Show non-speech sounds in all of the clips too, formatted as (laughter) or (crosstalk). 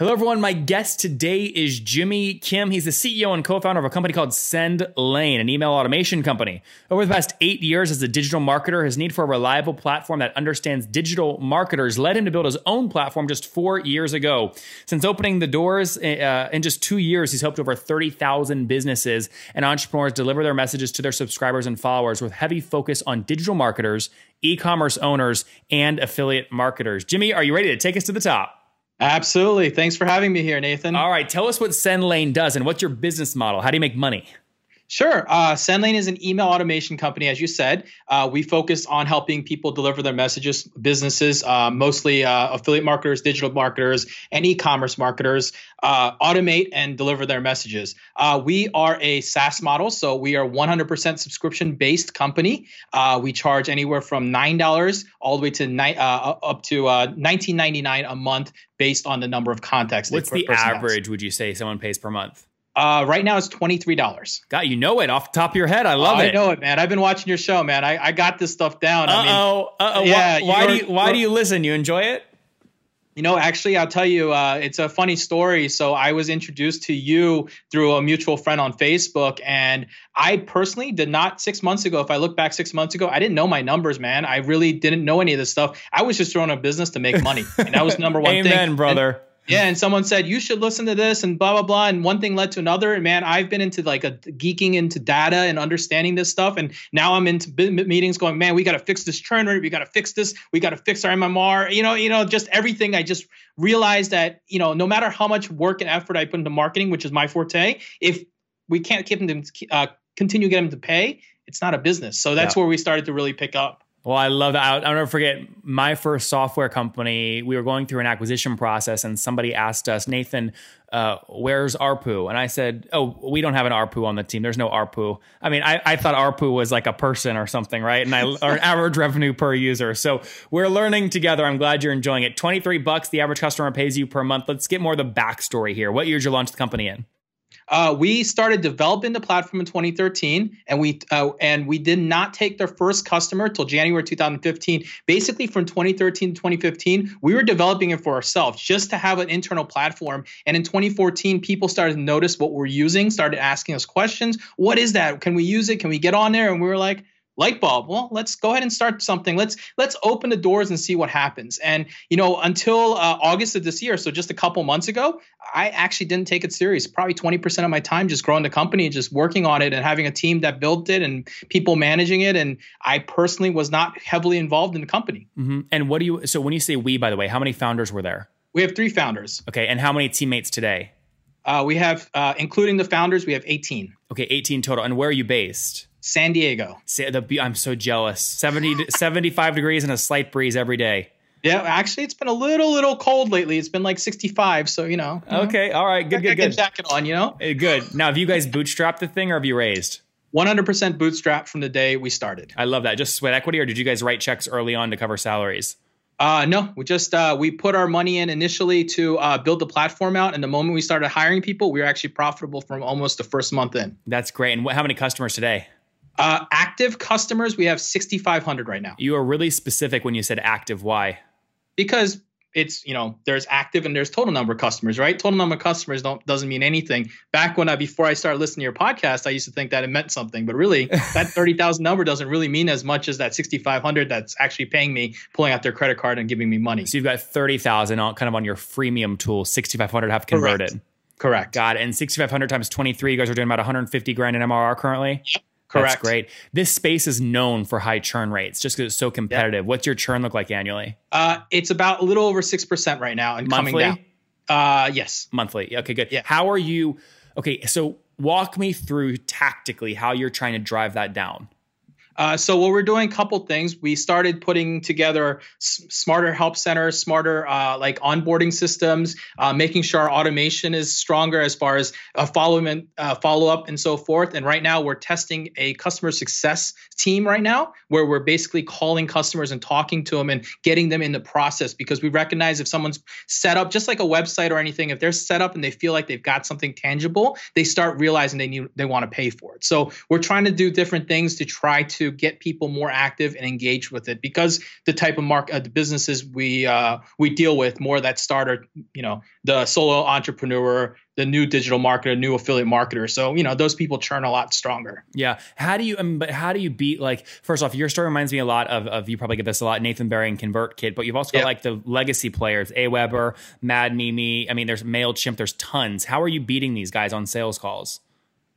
Hello, everyone. My guest today is Jimmy Kim. He's the CEO and co founder of a company called SendLane, an email automation company. Over the past eight years as a digital marketer, his need for a reliable platform that understands digital marketers led him to build his own platform just four years ago. Since opening the doors uh, in just two years, he's helped over 30,000 businesses and entrepreneurs deliver their messages to their subscribers and followers with heavy focus on digital marketers, e commerce owners, and affiliate marketers. Jimmy, are you ready to take us to the top? Absolutely. Thanks for having me here, Nathan. All right. Tell us what SendLane does and what's your business model? How do you make money? Sure. Uh, SendLane is an email automation company, as you said. Uh, we focus on helping people deliver their messages, businesses, uh, mostly uh, affiliate marketers, digital marketers, and e commerce marketers, uh, automate and deliver their messages. Uh, we are a SaaS model, so we are 100% subscription based company. we charge anywhere from $9 all the way to ni- up to $19.99 a month based on the number of contacts. What's the average, has. would you say, someone pays per month? Uh, right now it's twenty three dollars. God, you know it off the top of your head. I love oh, it. I know it, man. I've been watching your show, man. I, I got this stuff down. Uh oh. Uh oh. Yeah. Why, why do you Why do you listen? You enjoy it? You know, actually, I'll tell you, uh, it's a funny story. So I was introduced to you through a mutual friend on Facebook, and I personally did not six months ago. If I look back six months ago, I didn't know my numbers, man. I really didn't know any of this stuff. I was just throwing a business to make money, and that was number one Amen, (laughs) thing. Amen, brother. And, yeah, and someone said you should listen to this and blah blah blah, and one thing led to another. And man, I've been into like a geeking into data and understanding this stuff, and now I'm into meetings going, man, we got to fix this churn rate, we got to fix this, we got to fix our MMR, you know, you know, just everything. I just realized that you know, no matter how much work and effort I put into marketing, which is my forte, if we can't keep them to uh, continue getting them to pay, it's not a business. So that's yeah. where we started to really pick up. Well, I love that. I'll, I'll, never forget my first software company. We were going through an acquisition process, and somebody asked us, Nathan, uh, where's ARPU? And I said, Oh, we don't have an ARPU on the team. There's no ARPU. I mean, I, I thought ARPU was like a person or something, right? And I (laughs) or average revenue per user. So we're learning together. I'm glad you're enjoying it. 23 bucks the average customer pays you per month. Let's get more of the backstory here. What year did you launch the company in? Uh, we started developing the platform in 2013, and we uh, and we did not take their first customer till January 2015. Basically, from 2013 to 2015, we were developing it for ourselves, just to have an internal platform. And in 2014, people started to notice what we're using, started asking us questions. What is that? Can we use it? Can we get on there? And we were like, light bulb. Well let's go ahead and start something. Let's let's open the doors and see what happens. And you know until uh, august of this year so just a couple months ago i actually didn't take it serious. Probably 20% of my time just growing the company and just working on it and having a team that built it and people managing it. And i personally was not heavily involved in the company. Mm-hmm. and what do you so when you say we by the way how many founders were there? We have three founders. Okay. And how many teammates today? Uh, we have uh, including the founders we have 18 okay. 18 total. And where are you based San Diego. I'm so jealous. 70, (laughs) 75 degrees and a slight breeze every day. Yeah, actually, it's been a little, little cold lately. It's been like 65, so you know. You okay, know, all right, good, good, good. jacket on, you know. Good. Now, have you guys bootstrapped the thing, or have you raised? 100% bootstrap from the day we started. I love that. Just sweat equity, or did you guys write checks early on to cover salaries? Uh, no, we just uh, we put our money in initially to uh, build the platform out, and the moment we started hiring people, we were actually profitable from almost the first month in. That's great. And how many customers today? Uh, active customers, we have 6,500 right now. You are really specific when you said active. Why? Because it's you know there's active and there's total number of customers right total number of customers don't doesn't mean anything back when i before i started listening to your podcast i used to think that it meant something but really (laughs) that 30000 number doesn't really mean as much as that 6500 that's actually paying me pulling out their credit card and giving me money so you've got 30000 kind of on your freemium tool 6500 have converted correct, correct. got it and 6500 times 23 you guys are doing about 150 grand in mrr currently yep. Correct. That's great. This space is known for high churn rates just because it's so competitive. What's your churn look like annually? Uh, it's about a little over six percent right now and coming Monthly? down. Uh, yes. Monthly. Okay, good. Yeah. How are you? Okay, so walk me through tactically how you're trying to drive that down. Uh, so what we're doing, a couple things. We started putting together s- smarter help centers, smarter uh, like onboarding systems, uh, making sure our automation is stronger as far as uh, follow uh, follow up and so forth. And right now we're testing a customer success team right now, where we're basically calling customers and talking to them and getting them in the process because we recognize if someone's set up just like a website or anything, if they're set up and they feel like they've got something tangible, they start realizing they need they want to pay for it. So we're trying to do different things to try to get people more active and engaged with it because the type of market, uh, the businesses we uh, we deal with more that starter you know the solo entrepreneur the new digital marketer new affiliate marketer so you know those people churn a lot stronger Yeah. How do you? I mean, but how do you beat like? First off, your story reminds me a lot of, of you probably get this a lot. Nathan Barry and Convert ConvertKit, but you've also got Yeah. like the legacy players, Aweber, Mad Mimi. I mean, there's Mailchimp. There's tons. How are you beating these guys on sales calls?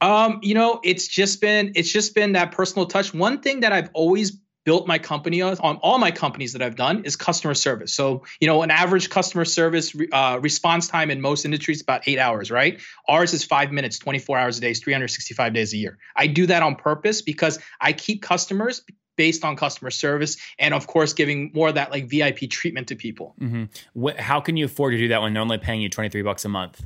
Um, you know, it's just been it's just been that personal touch. One thing that I've always built my company on, on all my companies that I've done is customer service. So, you know, an average customer service uh, response time in most industries is about eight hours, right? Ours is five minutes, 24 hours a day, 365 days a year. I do that on purpose because I keep customers based on customer service and of course giving more of that like VIP treatment to people. What, how can you afford to do that when they're only paying you 23 bucks a month?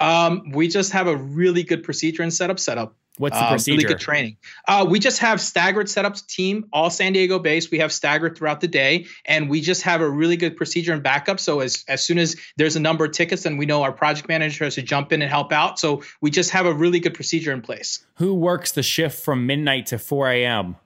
Um, we just have a really good procedure and setup setup. What's the Um, procedure? Really good training. Uh, we just have staggered setups team, all San Diego based. We have staggered throughout the day, and we just have a really good procedure and backup. So as as soon as there's a number of tickets, then we know our project manager has to jump in and help out. So we just have a really good procedure in place. Who works the shift from midnight to 4 a.m.?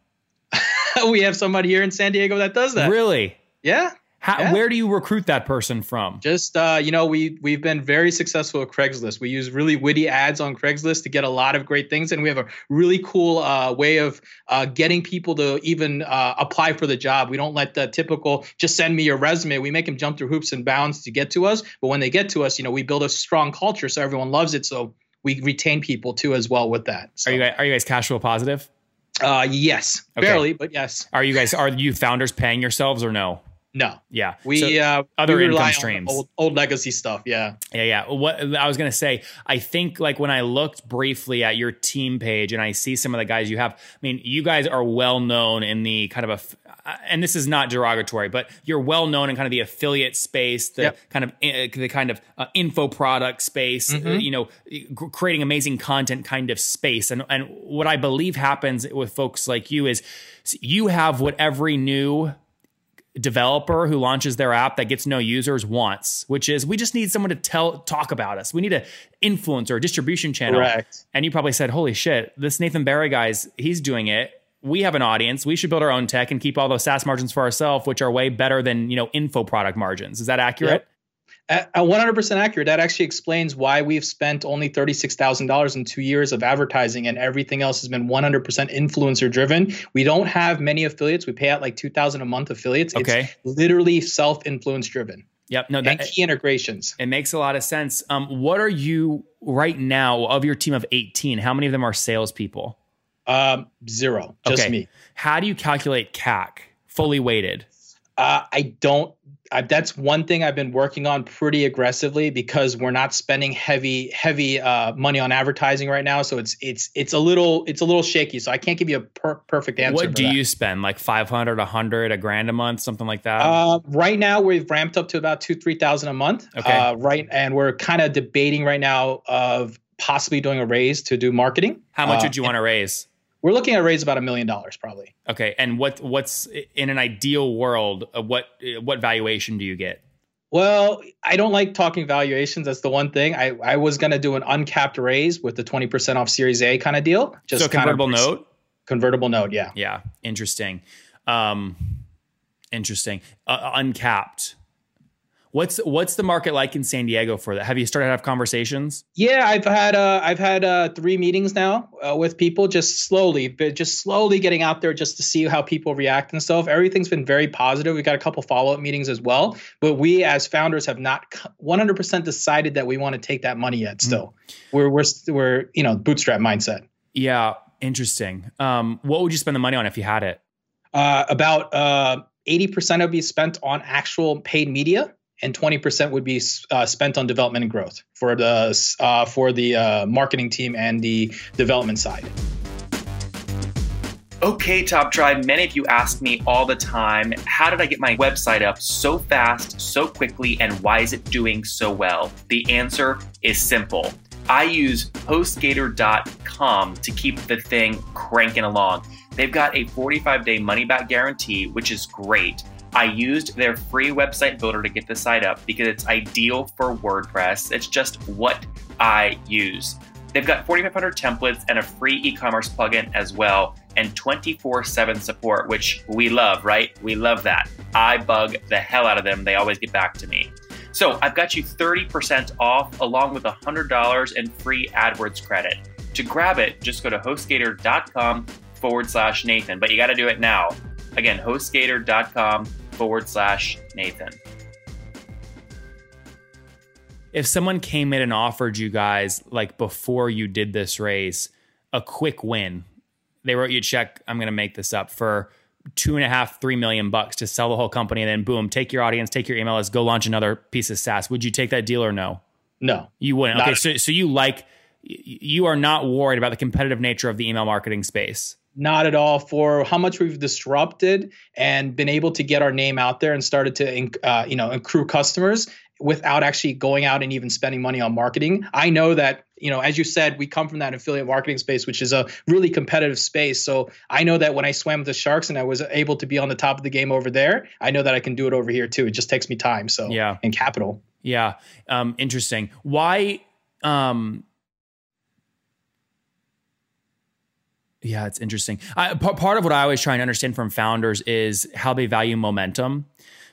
(laughs) we have somebody here in San Diego that does that. Really? Yeah. How, Yeah. Where do you recruit that person from? Just uh, you know, we we've been very successful at Craigslist. We use really witty ads on Craigslist to get a lot of great things, and we have a really cool uh, way of uh, getting people to even uh, apply for the job. We don't let the typical just send me your resume. We make them jump through hoops and bounds to get to us. But when they get to us, you know, we build a strong culture so everyone loves it. So we retain people too as well with that. So, Are you guys, are you guys cash flow positive? uh, yes, Okay. barely, but yes, Are you guys are you founders paying yourselves or no? No. Yeah. We So- uh, other we income streams. old, old legacy stuff. Yeah. Yeah, yeah. What I was gonna say, I think like when I looked briefly at your team page and I see some of the guys you have. I mean, you guys are well known in the kind of a, uh, and this is not derogatory, but you're well known in kind of the affiliate space, the Yep. kind of uh, the kind of uh, info product space. uh, you know, creating amazing content kind of space. And and what I believe happens with folks like you is you have what every new developer who launches their app that gets no users wants, which is we just need someone to tell talk about us. We need a influencer, a distribution channel. Correct. And you probably said, "Holy shit, this Nathan Barry guy's he's doing it. We have an audience. We should build our own tech and keep all those SaaS margins for ourselves, which are way better than you know info product margins." Is that accurate? Yep. At, at 100% accurate. That actually explains why we've spent only $36,000 in two years of advertising and everything else has been 100% influencer driven. We don't have many affiliates. We pay out like 2000 a month affiliates. Okay. It's literally self-influence driven Yep. No, and key integrations. it makes a lot of sense. Um, what are you right now of your team of 18? How many of them are salespeople? Um, zero, just okay. me. How do you calculate CAC fully weighted? Uh, I don't. I, that's one thing I've been working on pretty aggressively because we're not spending heavy, heavy uh, money on advertising right now. So it's it's it's a little it's a little shaky. So I can't give you a per- perfect answer. What do that. you spend? Like 500, a 100, a grand a month, something like that? Uh, right now, we've ramped up to about two, three thousand a month. Okay. Uh, right, and we're kind of debating right now of possibly doing a raise to do marketing. How much Uh, would you want to raise? We're looking at raise about a million dollars, probably. Okay, and what what's in an ideal world? uh, What uh, what valuation do you get? Well, I don't like talking valuations. That's the one thing. I, I was gonna do an uncapped raise with the twenty percent off Series A kind of deal. Just so kind of- convertible note. Convertible note, yeah. Yeah, interesting. Um, interesting. Uh, uncapped. What's what's the market like in San Diego for that? Have you started to have conversations? Yeah, I've had uh, I've had uh, three meetings now uh, with people, just slowly, but just slowly getting out there just to see how people react and stuff. Everything's been very positive. We got a couple follow up meetings as well, but we as founders have not 100% decided that we want to take that money yet. Still, we're we're we're you know bootstrap mindset. Yeah, Interesting. Um, what would you spend the money on if you had it? Uh, about uh, 80% would be spent on actual paid media and 20% would be uh, spent on development and growth for the uh, for the uh, marketing team and the development side. Okay, Top Tribe, many of you ask me all the time how did I get my website up so fast, so quickly, and why is it doing so well? The answer is simple. I use HostGator.com to keep the thing cranking along. They've got a 45 day money back guarantee, which is great. I used their free website builder to get the site up because it's ideal for WordPress. It's just what I use. They've got 4,500 templates and a free e commerce plugin as well, and 24 7 support, which we love, right? We love that. I bug the hell out of them. They always get back to me. So I've got you 30% off along with $100 in free AdWords credit. To grab it, just go to hostgator.com forward slash Nathan, but you got to do it now. Again, hostgator.com forward slash Nathan. If someone came in and offered you guys, like before you did this race, a quick win, they wrote you a check, I'm going to make this up, for two and a half, three million bucks to sell the whole company, and then boom, take your audience, take your email list, go launch another piece of SaaS. Would you take that deal or no? No, you wouldn't. Okay, so so you like you are not worried about the competitive nature of the email marketing space. Not at all. For how much we've disrupted and been able to get our name out there and started to, uh, you know, accrue customers without actually going out and even spending money on marketing. I know that, you know, as you said, we come from that affiliate marketing space, which is a really competitive space. So I know that when I swam with the sharks and I was able to be on the top of the game over there, I know that I can do it over here too. It just takes me time. So yeah, and capital. Yeah, um, interesting. Why? Um, Yeah, it's interesting. I, p- part of what I always try and understand from founders is how they value momentum.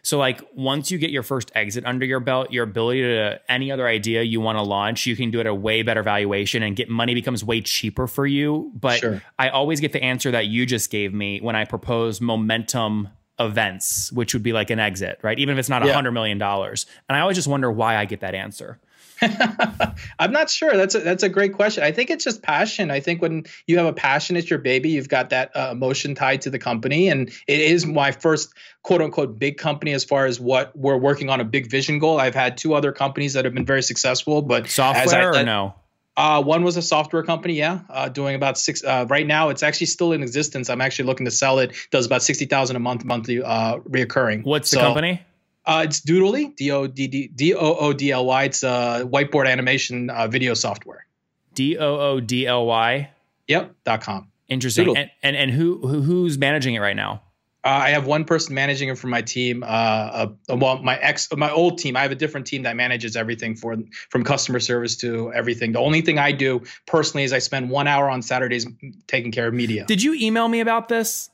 So, like, once you get your first exit under your belt, your ability to any other idea you want to launch, you can do it at a way better valuation and get money becomes way cheaper for you. But sure. I always get the answer that you just gave me when I propose momentum events, which would be like an exit, right? Even if it's not a $100 million. And I always just wonder why I get that answer. (laughs) I'm not sure. That's a, that's a great question. I think it's just passion. I think when you have a passion, it's your baby. You've got that uh, emotion tied to the company, and it is my first quote unquote big company as far as what we're working on a big vision goal. I've had two other companies that have been very successful, but software I, or no? Uh, one was a software company, yeah, uh, doing about six. Uh, right now, it's actually still in existence. I'm actually looking to sell it. Does about sixty thousand a month, monthly uh, reoccurring. What's so, the company? Uh, it's Doodly, D O D D D O O D L Y. It's a whiteboard animation uh, video software. D O O D L Y. Yep. dot com. Interesting. And, and, and who, who who's managing it right now? Uh, I have one person managing it for my team. Uh, uh, well, my ex, my old team. I have a different team that manages everything for from customer service to everything. The only thing I do personally is I spend one hour on Saturdays taking care of media. Did you email me about this?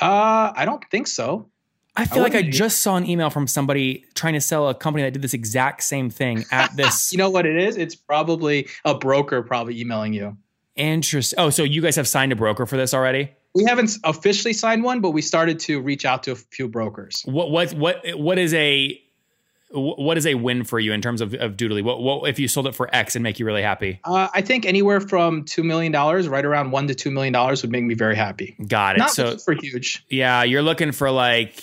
Uh, I don't think so. I feel I like I just saw an email from somebody trying to sell a company that did this exact same thing at (laughs) this. you know what it is? It's probably a broker probably emailing you. Interesting. Oh, so you guys have signed a broker for this already? We haven't officially signed one, but we started to reach out to a few brokers. What what what what is a what is a win for you in terms of, of Doodly? What, what if you sold it for X and make you really happy? Uh, I think anywhere from two million dollars, right around one to two million dollars, would make me very happy. Got it. Not so for huge. Yeah, you're looking for like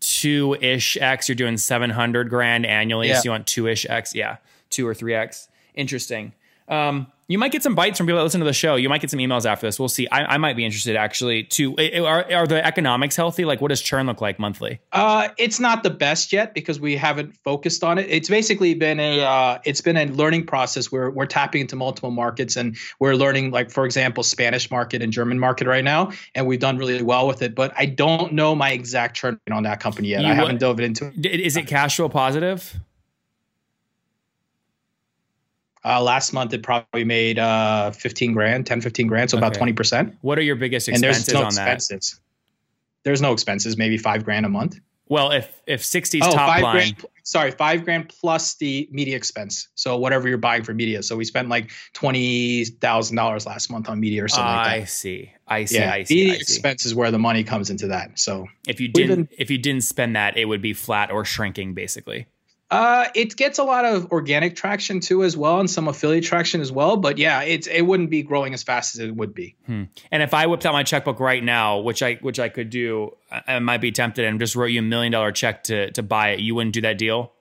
two ish X, you're doing 700 grand annually. Yeah. So you want two ish X. Yeah. Two or three X. Interesting. Um, you might get some bites from people that listen to the show. You might get some emails after this. We'll see. I, I might be interested actually to Are, are the economics healthy? Like, what does churn look like monthly? Uh, it's not the best yet because we haven't focused on it. It's basically been a uh, it's been a learning process where we're tapping into multiple markets and we're learning, like for example, Spanish market and German market right now, and we've done really well with it. But I don't know my exact churn on that company yet. You I haven't dove into it. Is it cash flow positive? Uh, last month it probably made uh, 15 grand, 10, 15 grand, so okay. about 20%. What are your biggest expenses and there's no on expenses. that? There's no expenses, maybe five grand a month. Well, if if 60's oh, top five line. Grand, sorry, five grand plus the media expense. So whatever you're buying for media. So we spent like twenty thousand dollars last month on media or something uh, like that. I see. I see. Yeah, I see. Media I see. expense is where the money comes into that. So if you didn't been, if you didn't spend that, it would be flat or shrinking basically. Uh, it gets a lot of organic traction too, as well, and some affiliate traction as well. But yeah, it's it wouldn't be growing as fast as it would be. Hmm. And if I whipped out my checkbook right now, which I which I could do, I, I might be tempted and just wrote you a million dollar check to to buy it. You wouldn't do that deal.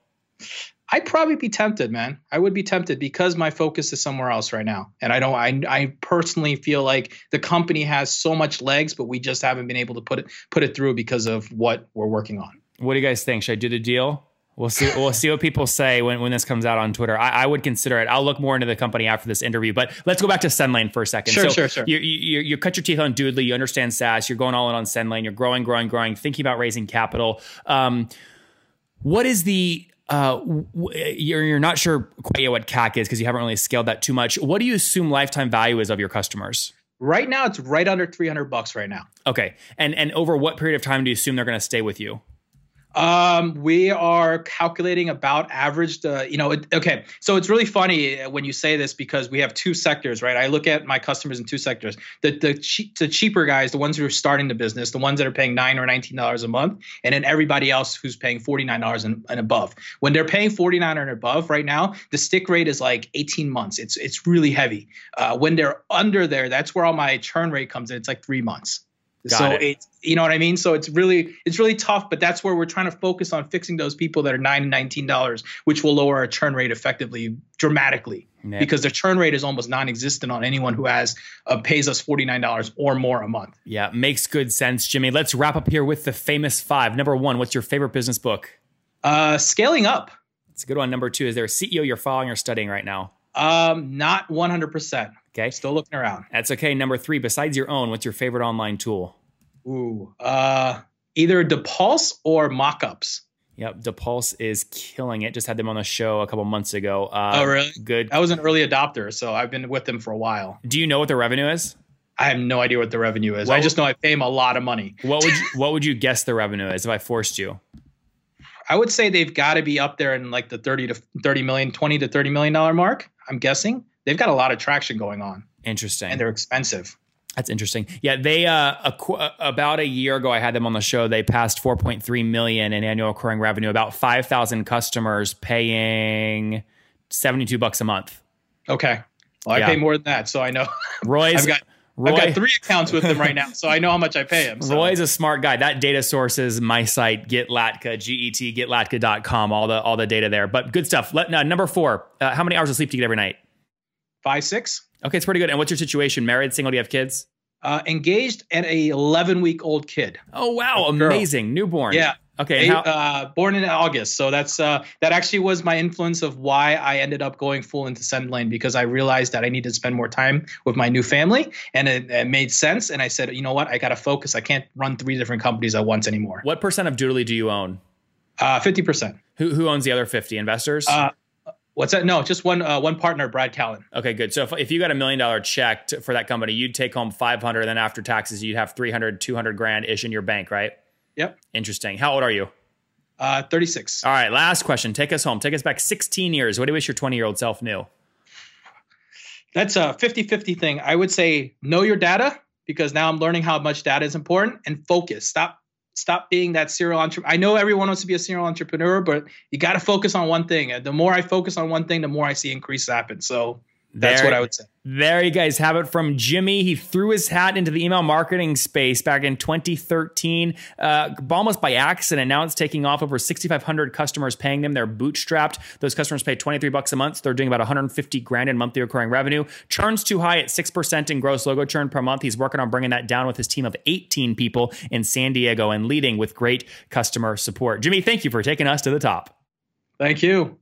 I'd probably be tempted, man. I would be tempted because my focus is somewhere else right now, and I don't. I I personally feel like the company has so much legs, but we just haven't been able to put it put it through because of what we're working on. What do you guys think? Should I do the deal? We'll see. We'll see what people say when, when this comes out on Twitter. I, I, would consider it. I'll look more into the company after this interview. But let's go back to SendLane for a second. Sure, so sure, sure. You, you, you cut your teeth on Doodly. You understand SaaS. You're going all in on SendLane. You're growing, growing, growing. Thinking about raising capital. Um, what is the uh, you're, you're not sure quite yet what CAC is because you haven't really scaled that too much. What do you assume lifetime value is of your customers? Right now, it's right under 300 bucks right now. Okay. And, and over what period of time do you assume they're going to stay with you? Um, we are calculating about averaged. Uh, you know, it, okay. So it's really funny when you say this because we have two sectors, right? I look at my customers in two sectors. The the, che- the cheaper guys, the ones who are starting the business, the ones that are paying nine or nineteen dollars a month, and then everybody else who's paying forty nine dollars and, and above. When they're paying forty nine and above right now, the stick rate is like eighteen months. It's it's really heavy. Uh, when they're under there, that's where all my churn rate comes in. It's like three months. Got so it. it's you know what I mean. So it's really it's really tough, but that's where we're trying to focus on fixing those people that are nine and nineteen dollars, which will lower our churn rate effectively dramatically because the churn rate is almost non-existent on anyone who has uh, pays us forty nine dollars or more a month. Yeah, makes good sense, Jimmy. Let's wrap up here with the famous five. Number one, what's your favorite business book? Uh, scaling up. It's a good one. Number two, is there a CEO you're following or studying right now? Um, not one hundred percent. Okay. Still looking around. That's okay. Number three, besides your own, what's your favorite online tool? Ooh, uh, either Depulse or Mockups. Yep, Depulse is killing it. Just had them on the show a couple months ago. Uh, oh, really? Good. I was an early adopter, so I've been with them for a while. Do you know what their revenue is? I have no idea what the revenue is. What I just know I pay them a lot of money. What would you, (laughs) what would you guess the revenue is if I forced you? I would say they've got to be up there in like the 30 to 30 million, 20 to 30 million dollar mark. I'm guessing they've got a lot of traction going on. Interesting. And they're expensive. That's interesting. Yeah, they uh, a, about a year ago, I had them on the show. They passed 4.3 million in annual recurring revenue. About 5,000 customers paying 72 bucks a month. Okay, well, I yeah. pay more than that, so I know. (laughs) Roy's I've got. Roy, I've got three accounts with them right now, so I know how much I pay him. So. Roy's a smart guy. That data source is my site, GetLatka, G-E-T, getlatka.com, all the all the data there. But good stuff. Let, uh, number four, uh, how many hours of sleep do you get every night? Five, six. Okay, it's pretty good. And what's your situation? Married, single? Do you have kids? Uh, engaged and a 11 week old kid. Oh wow, amazing newborn. Yeah. Okay. How- uh, born in August, so that's uh, that actually was my influence of why I ended up going full into SendLane because I realized that I needed to spend more time with my new family, and it, it made sense. And I said, you know what, I got to focus. I can't run three different companies at once anymore. What percent of Doodly do you own? Uh, fifty percent. Who who owns the other fifty? Investors. Uh, What's that? No, just one uh, one partner, Brad Callen. Okay, good. So if, if you got a million dollar check to, for that company, you'd take home 500 and then after taxes, you'd have 300, 200 grand ish in your bank, right? Yep. Interesting. How old are you? Uh, 36. All right, last question. Take us home. Take us back 16 years. What do you wish your 20 year old self knew? That's a 50 50 thing. I would say know your data because now I'm learning how much data is important and focus. Stop stop being that serial entrepreneur. I know everyone wants to be a serial entrepreneur, but you got to focus on one thing. And the more I focus on one thing, the more I see increases happen. So that's there, what I would say. There you guys have it from Jimmy. He threw his hat into the email marketing space back in 2013, uh, almost by accident. Now it's taking off. Over 6,500 customers paying them. They're bootstrapped. Those customers pay 23 bucks a month. They're doing about 150 grand in monthly recurring revenue. Churn's too high at 6% in gross logo churn per month. He's working on bringing that down with his team of 18 people in San Diego and leading with great customer support. Jimmy, thank you for taking us to the top. Thank you.